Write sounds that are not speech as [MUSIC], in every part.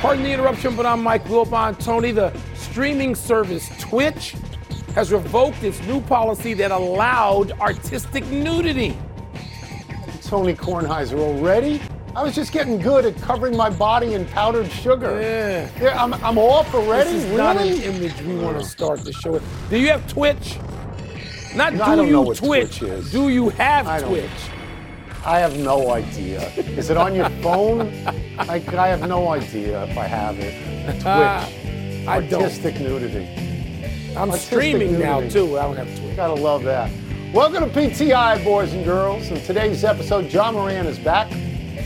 Pardon the interruption, but I'm Mike Wilbon. Tony, the streaming service Twitch has revoked its new policy that allowed artistic nudity. Tony Kornheiser already? I was just getting good at covering my body in powdered sugar. Yeah. Yeah, I'm, I'm off already? This is really? not an image we want to start the show with. Do you have Twitch? Not No, do you Twitch. Twitch. Do you have I Twitch? I have no idea. Is it on your [LAUGHS] phone? I, I have no idea if I have it. Twitch. Uh, I don't. Artistic nudity. I'm artistic streaming now too. I don't have Twitch. Gotta love that. Welcome to PTI, boys and girls. In today's episode, Ja Morant is back.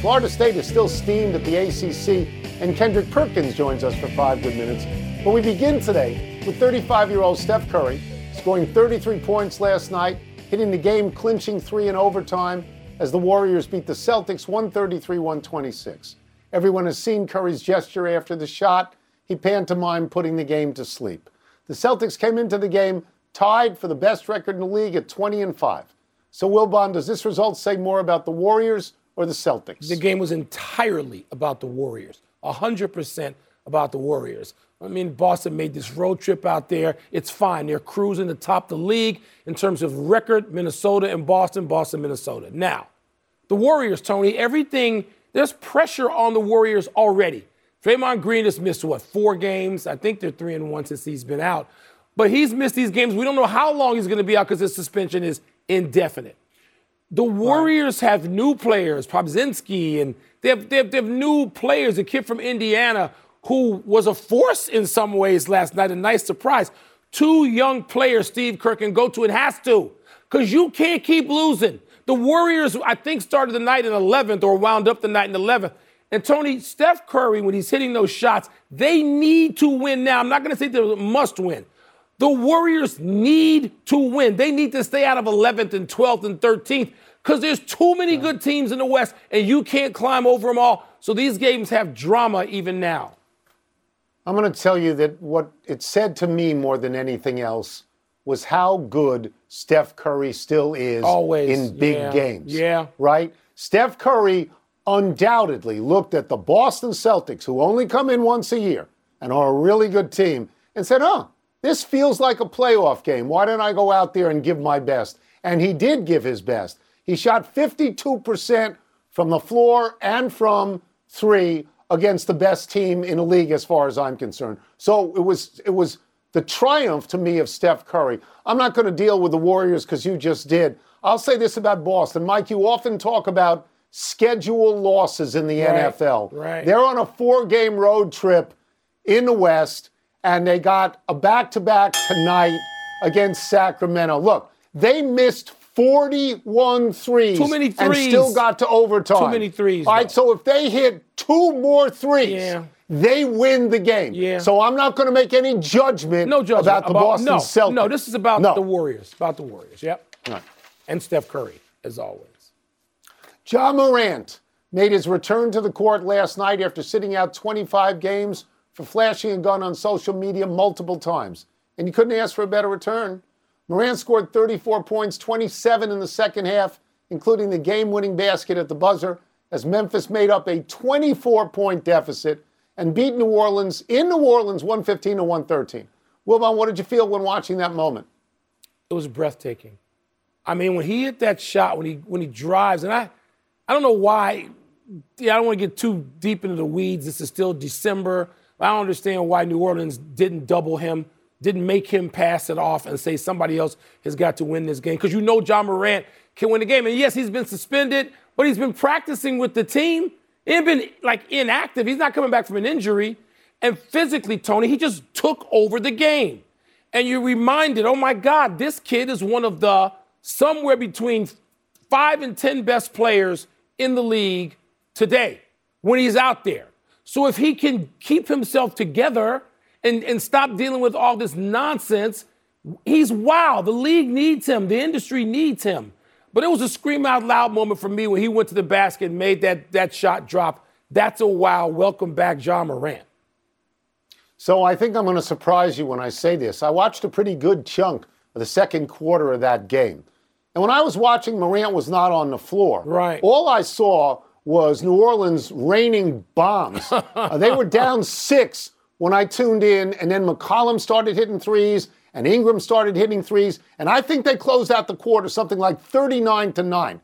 Florida State is still steamed at the ACC, and Kendrick Perkins joins us for five good minutes. But we begin today with 35 year old Steph Curry, scoring 33 points last night, hitting the game clinching three in overtime as the Warriors beat the Celtics 133 126. Everyone has seen Curry's gesture after the shot. He pantomimed putting the game to sleep. The Celtics came into the game tied for the best record in the league at 20 and 5. So, Wilbon, does this result say more about the Warriors or the Celtics? The game was entirely about the Warriors, 100% about the Warriors. I mean, Boston made this road trip out there. It's fine. They're cruising to top of the league in terms of record, Minnesota and Boston, Boston, Minnesota. Now, the Warriors, Tony, everything, there's pressure on the Warriors already. Draymond Green has missed, what, four games? I think they're three and one since he's been out. But he's missed these games. We don't know how long he's going to be out because his suspension is indefinite. The Warriors have new players, Podziemski, and they have, they, have, they have new players. A kid from Indiana who was a force in some ways last night, a nice surprise. Two young players Steve Kerr can go to and has to because you can't keep losing. The Warriors, I think, started the night in 11th or wound up the night in 11th. And Tony, Steph Curry, when he's hitting those shots, they need to win now. I'm not going to say they must win. The Warriors need to win. They need to stay out of 11th and 12th and 13th because there's too many good teams in the West and you can't climb over them all. So these games have drama even now. I'm going to tell you that what it said to me more than anything else was how good Steph Curry still is Always, in big yeah, games. yeah. Right? Steph Curry undoubtedly looked at the Boston Celtics, who only come in once a year and are a really good team, and said, huh, this feels like a playoff game. Why don't I go out there and give my best? And he did give his best. He shot 52% from the floor and from three against the best team in the league as far as I'm concerned. So it was it was the triumph to me of Steph Curry. I'm not going to deal with the Warriors because you just did. I'll say this about Boston. Mike, you often talk about schedule losses in the Right, NFL. right. They're on a four game road trip in the West, and they got a back to back tonight against Sacramento. Look, they missed 41 threes. Too many And threes. still got to overtime. Too many threes, All right, though. so if they hit two more threes, Yeah. They win the game. Yeah. So I'm not going to make any judgment, No judgment about the Boston no, Celtics. No, this is about No. the Warriors. About the Warriors. Yep. Right. And Steph Curry, as always. Ja Morant made his return to the court last night after sitting out 25 games for flashing a gun on social media multiple times. And you couldn't ask for a better return. Morant scored 34 points, 27 in the second half, including the game winning basket at the buzzer, as Memphis made up a 24 point deficit and beat New Orleans in New Orleans 115 to 113. Wilbon, what did you feel when watching that moment? it was breathtaking. I mean, when he hit that shot, when he when he drives, and I, I don't know why. Yeah, I don't want to get too deep into the weeds. This is still December. I don't understand why New Orleans didn't double him, didn't make him pass it off and say somebody else has got to win this game because you know Ja Morant can win the game. And yes, he's been suspended, but he's been practicing with the team. He ain't been like inactive. He's not coming back from an injury. And physically, Tony, he just took over the game and you're reminded, oh my God, this kid is one of the somewhere between five and 10 best players in the league today when he's out there. So if he can keep himself together and, and stop dealing with all this nonsense, he's wow. The league needs him, the industry needs him. But it was a scream out loud moment for me when he went to the basket and made that, that shot drop. That's a wow. Welcome back, Ja Morant. So I think I'm going to surprise you when I say this. I watched a pretty good chunk of the second quarter of that game. And when I was watching, Morant was not on the floor. Right. All I saw was New Orleans raining bombs. [LAUGHS] uh, they were down six when I tuned in, and then McCollum started hitting threes, and Ingram started hitting threes, and I think they closed out the quarter something like 39 to 9.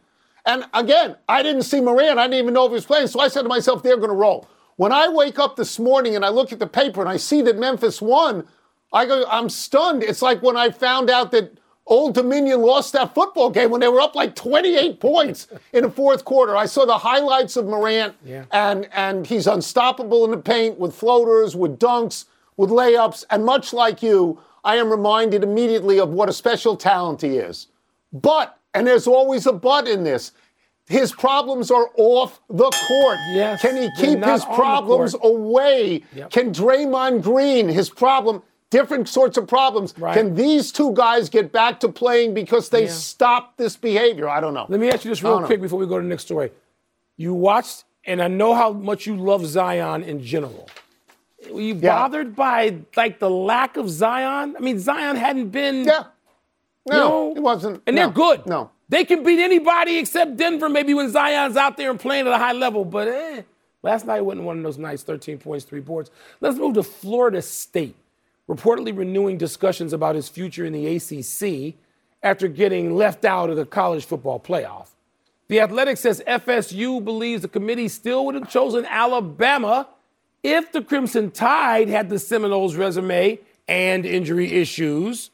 And again, I didn't see Morant. I didn't even know if he was playing. So I said to myself, they're going to roll. When I wake up this morning and I look at the paper and I see that Memphis won, I go, I'm stunned. It's like when I found out that Old Dominion lost that football game when they were up like 28 points in the fourth quarter. I saw the highlights of Morant, yeah. and, and he's unstoppable in the paint with floaters, with dunks, with layups. And much like you, I am reminded immediately of what a special talent he is. But, and there's always a but in this, his problems are off the court. Yes, Can he keep his problems away? Yep. Can Draymond Green, his problem, different sorts of problems. Right. Can these two guys get back to playing because they yeah. stopped this behavior? I don't know. Let me ask you this real quick know. before we go to the next story. You watched, and I know how much you love Zion in general. Were you yeah. bothered by like the lack of Zion? I mean, Zion hadn't been. Yeah. No, you know, it wasn't. And no, they're good. No. They can beat anybody except Denver, maybe when Zion's out there and playing at a high level. But eh, last night wasn't one of those nights 13 points, three boards. Let's move to Florida State reportedly renewing discussions about his future in the ACC after getting left out of the college football playoff. The Athletic says FSU believes the committee still would have chosen Alabama if the Crimson Tide had the Seminoles' resume and injury issues.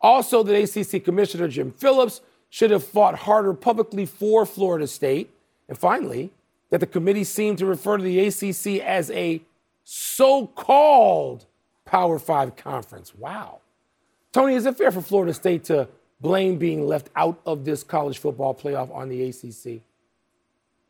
Also, the ACC Commissioner Jim Phillips should have fought harder publicly for Florida State. And finally, that the committee seemed to refer to the ACC as a so called Power Five conference. Wow. Tony, is it fair for Florida State to blame being left out of this college football playoff on the ACC?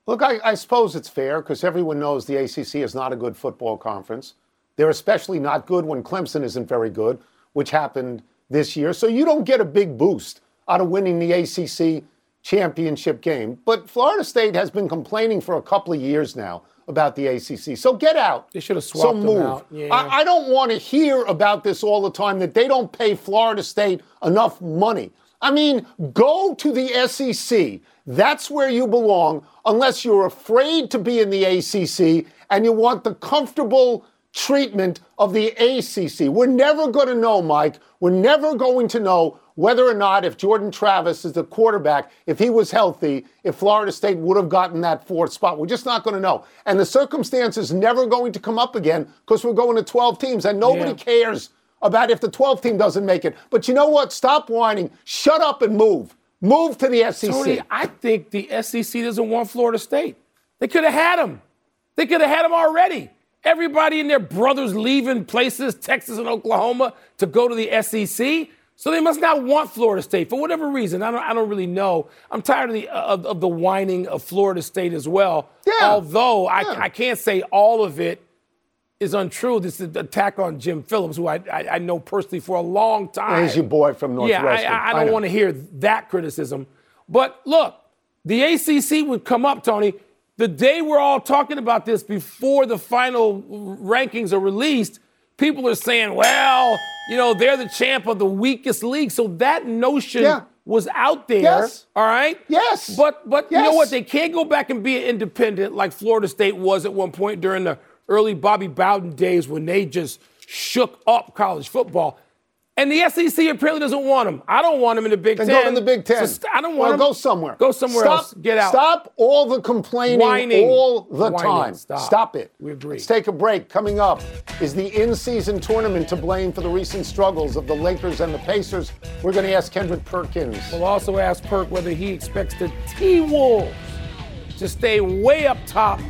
Look, I, I suppose it's fair because everyone knows the ACC is not a good football conference. They're especially not good when Clemson isn't very good, which happened this year. So you don't get a big boost out of winning the ACC championship game. But Florida State has been complaining for a couple of years now about the ACC. So get out. They should have swapped so move. them out. Yeah. I, I don't want to hear about this all the time that they don't pay Florida State enough money. I mean, go to the SEC. That's where you belong, unless you're afraid to be in the ACC and you want the comfortable treatment of the ACC. We're never going to know, Mike. We're never going to know whether or not, if Jordan Travis is the quarterback, if he was healthy, if Florida State would have gotten that fourth spot. We're just not going to know. And the circumstance is never going to come up again because we're going to 12 teams and nobody yeah. cares about if the 12 team doesn't make it. But you know what? Stop whining. Shut up and move. Move to the SEC. Tony, I think the SEC doesn't want Florida State. They could have had them. They could have had them already. Everybody and their brothers leaving places, Texas and Oklahoma, to go to the SEC. So they must not want Florida State for whatever reason. I don't, I don't really know. I'm tired of the uh, of, of the whining of Florida State as well. Yeah. Although I, I can't say all of it is untrue. This is an attack on Jim Phillips, who I, I, I know personally for a long time. He's your boy from Northwestern. Yeah, I, I don't want to hear that criticism. But look, the ACC would come up, Tony, the day we're all talking about this before the final rankings are released. People are saying, well, you know, they're the champ of the weakest league. So that notion yeah. was out there. Yes. All right? Yes. But but yes. you know what? They can't go back and be an independent like Florida State was at one point during the early Bobby Bowden days when they just shook up college football. And the SEC apparently doesn't want him. I don't want him in the Big then Ten. Go in the Big Ten. So st- I don't want well, him. Go somewhere. Go somewhere stop, else. Get out. Stop all the complaining Whining. all the Whining. time. Stop. stop. it. We agree. Let's take a break. Coming up is the in-season tournament to blame for the recent struggles of the Lakers and the Pacers. We're going to ask Kendrick Perkins. We'll also ask Perk whether he expects the T-Wolves to stay way up top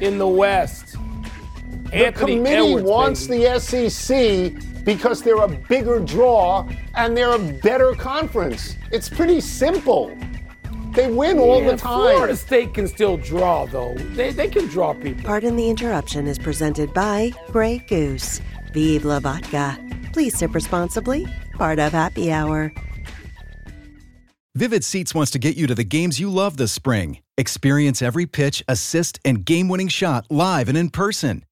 in the West. The Anthony committee Edwards, wants baby. the SEC because they're a bigger draw and they're a better conference. It's pretty simple. They win all the time. Florida State can still draw, though. They, they can draw people. Pardon the interruption is presented by Grey Goose. Vive la vodka. Please sip responsibly. Part of Happy Hour. Vivid Seats wants to get you to the games you love this spring. Experience every pitch, assist, and game winning shot live and in person.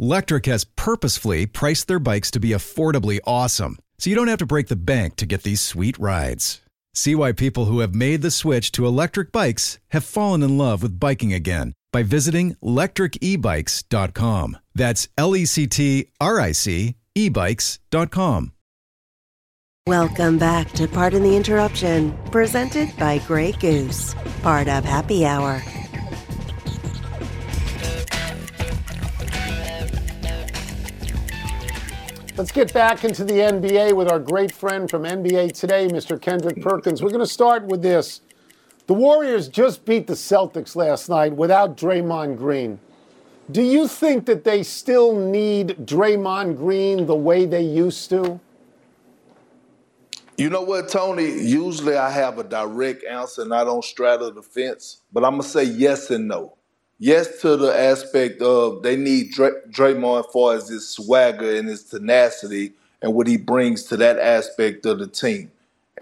Lectric has purposefully priced their bikes to be affordably awesome, so you don't have to break the bank to get these sweet rides. See why people who have made the switch to electric bikes have fallen in love with biking again by visiting lectricebikes.com. That's L E C T R I C ebikes.com. Welcome back to Pardon the Interruption, presented by Grey Goose, part of Happy Hour. Let's get back into the NBA with our great friend from NBA Today, Mr. Kendrick Perkins. We're going to start with this. The Warriors just beat the Celtics last night without Draymond Green. Do you think that they still need Draymond Green the way they used to? You know what, Tony? Usually I have a direct answer and I don't straddle the fence, but I'm going to say yes and no yes to the aspect of they need Dray- Draymond for as his swagger and his tenacity and what he brings to that aspect of the team.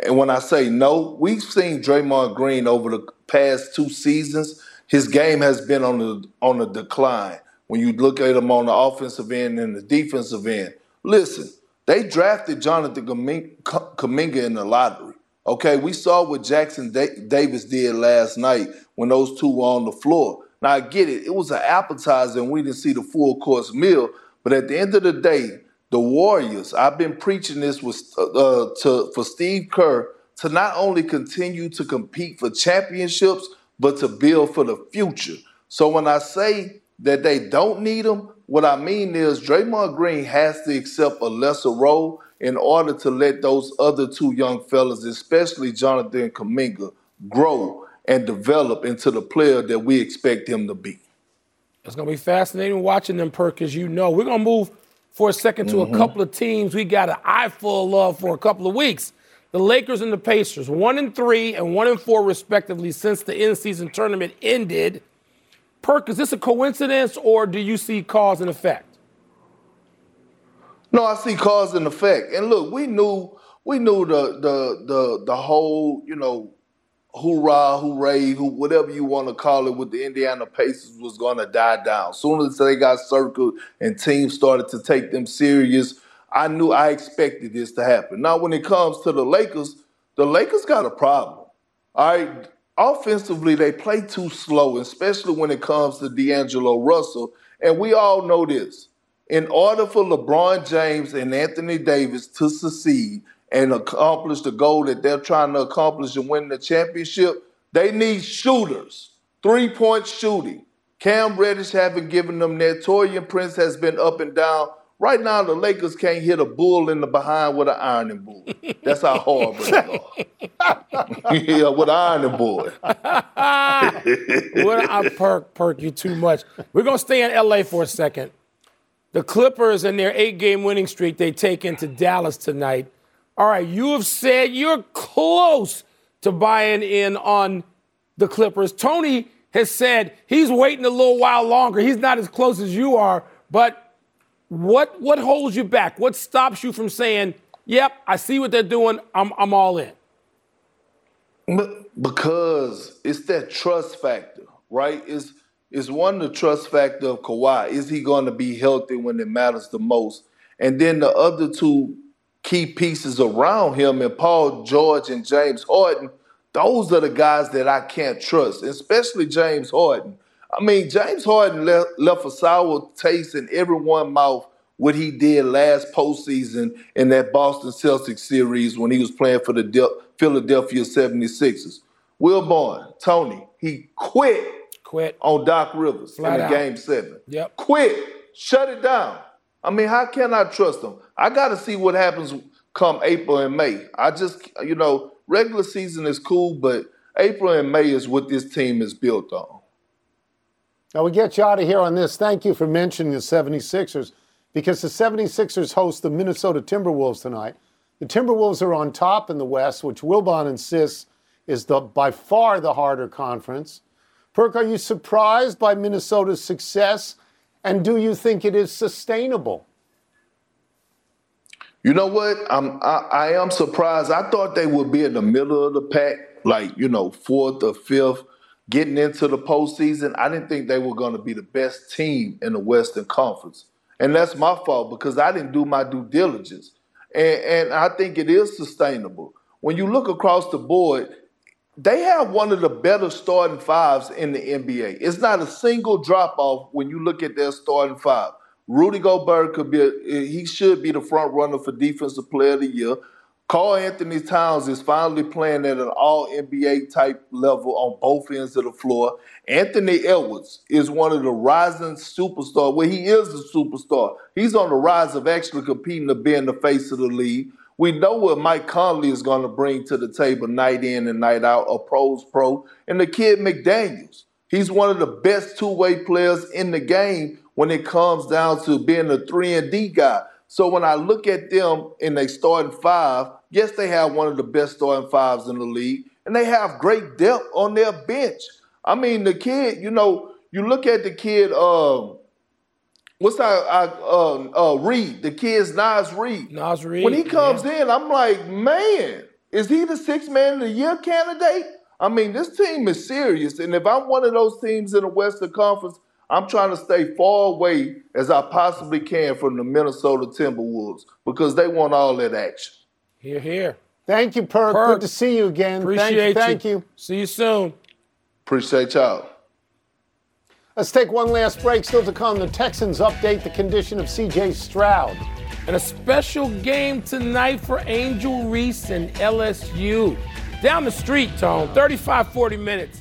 And when I say no, we've seen Draymond Green over the past two seasons. His game has been on the on the decline. When you look at him on the offensive end and the defensive end, listen, they drafted Jonathan Kuminga in the lottery. Okay, we saw what Jackson Davis did last night when those two were on the floor. Now I get it; it was an appetizer, and we didn't see the full course meal. But at the end of the day, the Warriors. I've been preaching this with uh, to for Steve Kerr to not only continue to compete for championships, but to build for the future. So when I say that they don't need him, what I mean is Draymond Green has to accept a lesser role in order to let those other two young fellas, especially Jonathan Kuminga, grow and develop into the player that we expect him to be. It's going to be fascinating watching them, Perk, as you know. We're going to move for a 2nd to mm-hmm. a couple of teams we got an eye full of for a couple of weeks. The Lakers and the Pacers, one and three and one and four respectively since the in-season tournament ended. Perk, is this a coincidence or do you see cause and effect? No, I see cause and effect. And look, we knew we knew the the the the whole, you know, hoorah, hooray, who whatever you want to call it, with the Indiana Pacers was going to die down. Soon as they got circled and teams started to take them serious, I knew I expected this to happen. Now, when it comes to the Lakers, the Lakers got a problem. All right, offensively they play too slow, especially when it comes to D'Angelo Russell, and we all know this. In order for LeBron James and Anthony Davis to succeed, and accomplish the goal that they're trying to accomplish and win the championship, they need shooters, three point shooting. Cam Reddish haven't given them that. Taurean Prince has been up and down. Right now, the Lakers can't hit a bull in the behind with an ironing board. That's how horrible they are. [LAUGHS] yeah, with an ironing board. [LAUGHS] what I perk perk you too much. We're gonna stay in LA for a second. The Clippers and their eight-game winning streak they take into Dallas tonight. All right, you have said you're close to buying in on the Clippers. Tony has said he's waiting a little while longer. He's not as close as you are, but what what holds you back? What stops you from saying, "Yep, I see what they're doing. I'm I'm all in." Because it's that trust factor, right? Is is one the trust factor of Kawhi? Is he going to be healthy when it matters the most? And then the other two key pieces around him and Paul George and James Harden, those are the guys that I can't trust, especially James Harden. I mean, James Harden left, left a sour taste in everyone's mouth what he did last postseason in that Boston Celtics series when he was playing for the De- Philadelphia 76ers. Wilborn, Tony, he quit Quit. on Doc Rivers Flat in the out. game seven. Yep. Quit. Shut it down. I mean, how can I trust them? I got to see what happens come April and May. I just, you know, regular season is cool, but April and May is what this team is built on. Now we get you out of here on this. Thank you for mentioning the 76ers because the 76ers host the Minnesota Timberwolves tonight. The Timberwolves are on top in the West, which Wilbon insists is the by far the harder conference. Perk, are you surprised by Minnesota's success and do you think it is sustainable? You know what? I'm I, I am surprised. I thought they would be in the middle of the pack, like you know, fourth or fifth, getting into the postseason. I didn't think they were going to be the best team in the Western Conference, and that's my fault because I didn't do my due diligence. And, and I think it is sustainable. When you look across the board, they have one of the better starting fives in the NBA. It's not a single drop off when you look at their starting five. Rudy Gobert could be, a, he should be the front runner for Defensive Player of the Year. Karl-Anthony Towns is finally playing at an all NBA type level on both ends of the floor. Anthony Edwards is one of the rising superstars. Well, he is a superstar. He's on the rise of actually competing to be in the face of the league. We know what Mike Conley is going to bring to the table night in and night out, a pro's pro. And the kid McDaniels, he's one of the best two-way players in the game when it comes down to being a 3 and D guy. So when I look at them in their starting five, yes, they have one of the best starting fives in the league, and they have great depth on their bench. I mean, the kid, you know, you look at the kid, um, what's our, our uh, uh, Reid, the kid's Naz Reid. Naz Reid, When he comes yeah. in, I'm like, man, is he the sixth man of the year candidate? I mean, this team is serious. And if I'm one of those teams in the Western Conference, I'm trying to stay far away as I possibly can from the Minnesota Timberwolves because they want all that action. Here, here. Thank you, Perk. Perk. Good to see you again. Appreciate thank, thank you. See you soon. Appreciate y'all. Let's take one last break. Still to come, the Texans update the condition of CJ Stroud. And a special game tonight for Angel Reese and LSU. Down the street, Tone, 35, 40 minutes.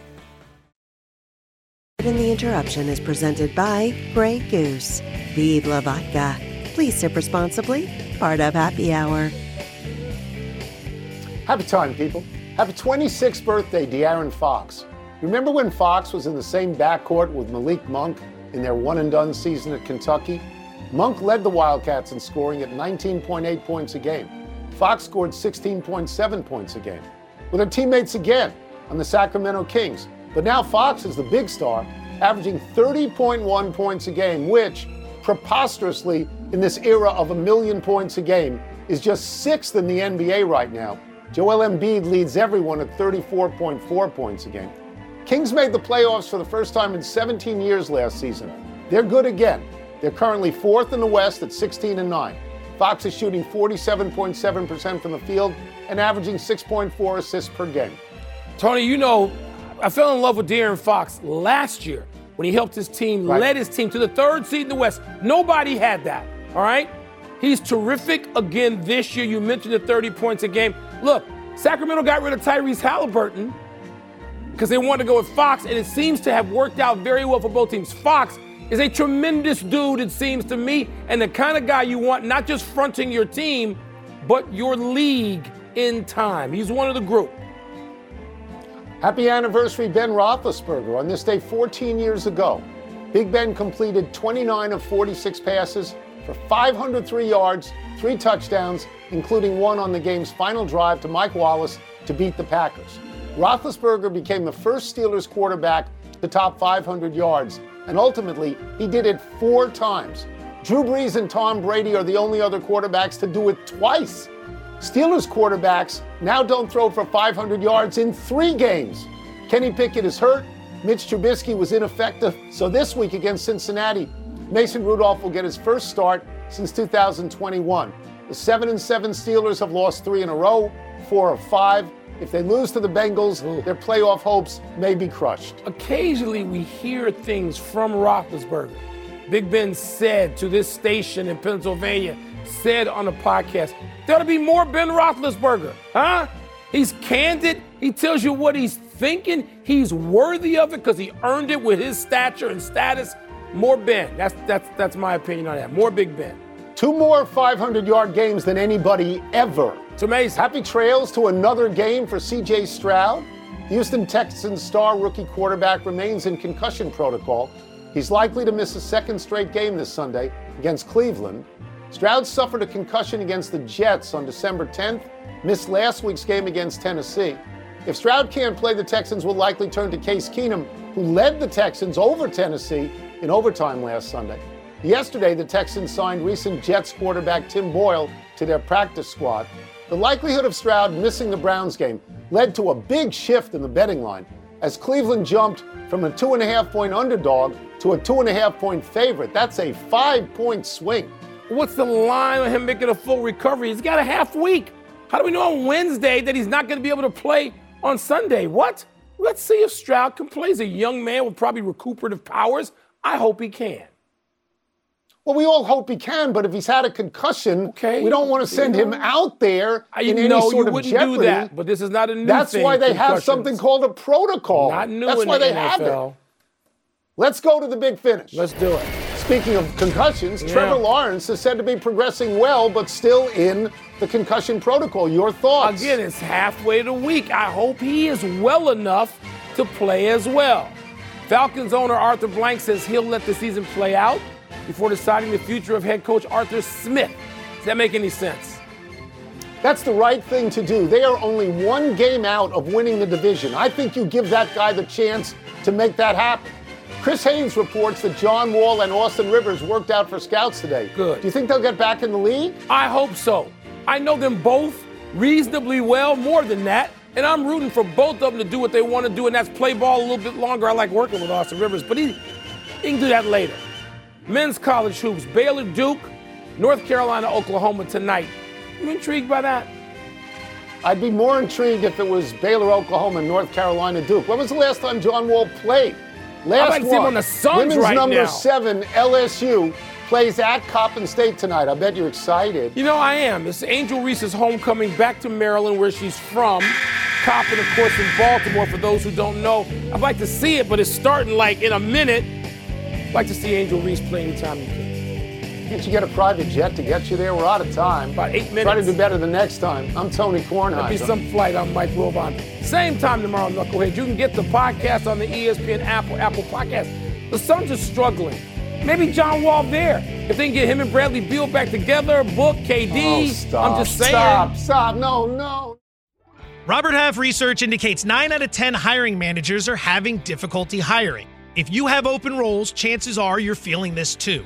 And the interruption is presented by Grey Goose. Vive la vodka. Please sip responsibly. Part of Happy Hour. Happy time, people. Happy 26th birthday, De'Aaron Fox. Remember when Fox was in the same backcourt with Malik Monk in their one and done season at Kentucky? Monk led the Wildcats in scoring at 19.8 points a game. Fox scored 16.7 points a game. With their teammates again on the Sacramento Kings. But now Fox is the big star, averaging 30.1 points a game, which, preposterously, in this era of a million points a game, is just sixth in the NBA right now. Joel Embiid leads everyone at 34.4 points a game. Kings made the playoffs for the first time in 17 years last season. They're good again. They're currently fourth in the West at 16 and 9. Fox is shooting 47.7% from the field and averaging 6.4 assists per game. Tony, you know, I fell in love with De'Aaron Fox last year when he helped his team, Right. led his team to the third seed in the West. Nobody had that, all right? He's terrific again this year. You mentioned the 30 points a game. Look, Sacramento got rid of Tyrese Halliburton because they wanted to go with Fox, and it seems to have worked out very well for both teams. Fox is a tremendous dude, it seems to me, and the kind of guy you want not just fronting your team, but your league in time. He's one of the group. Happy anniversary, Ben Roethlisberger. On this day 14 years ago, Big Ben completed 29 of 46 passes for 503 yards, three touchdowns, including one on the game's final drive to Mike Wallace to beat the Packers. Roethlisberger became the first Steelers quarterback to top 500 yards, and ultimately, he did it four times. Drew Brees and Tom Brady are the only other quarterbacks to do it twice. Steelers quarterbacks now don't throw for 500 yards in three games. Kenny Pickett is hurt. Mitch Trubisky was ineffective. So this week against Cincinnati, Mason Rudolph will get his first start since 2021. The 7 and 7 Steelers have lost three in a row, four of five. If they lose to the Bengals, their playoff hopes may be crushed. occasionally we hear things from Roethlisberger. Big Ben said to this station in Pennsylvania, said on the podcast, There'll be more Ben Roethlisberger, huh? He's candid. He tells you what he's thinking. He's worthy of it because he earned it with his stature and status. More Ben. That's that's that's my opinion on that. More Big Ben. Two more 500 yard games than anybody ever. It's amazing. Happy trails to another game for CJ Stroud. Houston Texans star rookie quarterback remains in concussion protocol. He's likely to miss a second straight game this Sunday against Cleveland. Stroud suffered a concussion against the Jets on December 10th, missed last week's game against Tennessee. If Stroud can't play, the Texans will likely turn to Case Keenum, who led the Texans over Tennessee in overtime last Sunday. Yesterday, the Texans signed recent Jets quarterback Tim Boyle to their practice squad. The likelihood of Stroud missing the Browns game led to a big shift in the betting line as Cleveland jumped from a two and a half point underdog to a two and a half point favorite. That's a five point swing. What's the line on him making a full recovery? He's got a half week. How do we know on Wednesday that he's not going to be able to play on Sunday? What? Let's see if Stroud can play. He's a young man with probably recuperative powers. I hope he can. Well, we all hope he can, but if he's had a concussion, Okay, we don't want to send him out there I in any know sort you of wouldn't jeopardy. do that, but this is not a new That's thing. why they have something called a protocol. not new That's in why the they NFL. have it. Let's go to the big finish. Let's do it. Speaking of concussions, Yeah. Trevor Lawrence is said to be progressing well, but still in the concussion protocol. Your thoughts? Again, it's halfway to week. I hope he is well enough to play as well. Falcons owner Arthur Blank says he'll let the season play out before deciding the future of head coach Arthur Smith. Does that make any sense? That's the right thing to do. They are only one game out of winning the division. I think you give that guy the chance to make that happen. Chris Haynes reports that John Wall and Austin Rivers worked out for scouts today. Good. Do you think they'll get back in the league? I hope so. I know them both reasonably well, more than that. And I'm rooting for both of them to do what they want to do, and that's play ball a little bit longer. I like working with Austin Rivers, but he, he can do that later. Men's college hoops, Baylor Duke, North Carolina, Oklahoma tonight. You intrigued by that? I'd be more intrigued if it was Baylor, Oklahoma, North Carolina Duke. When was the last time John Wall played? Last like to see him one. on the Suns Women's right number now. seven, LSU, plays at Coppin State tonight. I bet you're excited. You know, I am. It's Angel Reese's homecoming back to Maryland, where she's from. Coppin, of course, in Baltimore, for those who don't know. I'd like to see it, but it's starting like in a minute. I'd like to see Angel Reese play anytime you can. Can't you get a private jet to get you there? We're out of time. About eight minutes. Try to do better the next time. I'm Tony Kornheiser. Be some flight. I'm Mike Wilbon. Same time tomorrow, Knucklehead. You can get the podcast on the ESPN Apple Apple Podcast. The Suns are struggling. Maybe John Wall there. If they can get him and Bradley Beal back together, book KD. Oh, stop. I'm just saying. Stop, stop. No, no. Robert Half research indicates 9 out of 10 hiring managers are having difficulty hiring. If you have open roles, chances are you're feeling this too.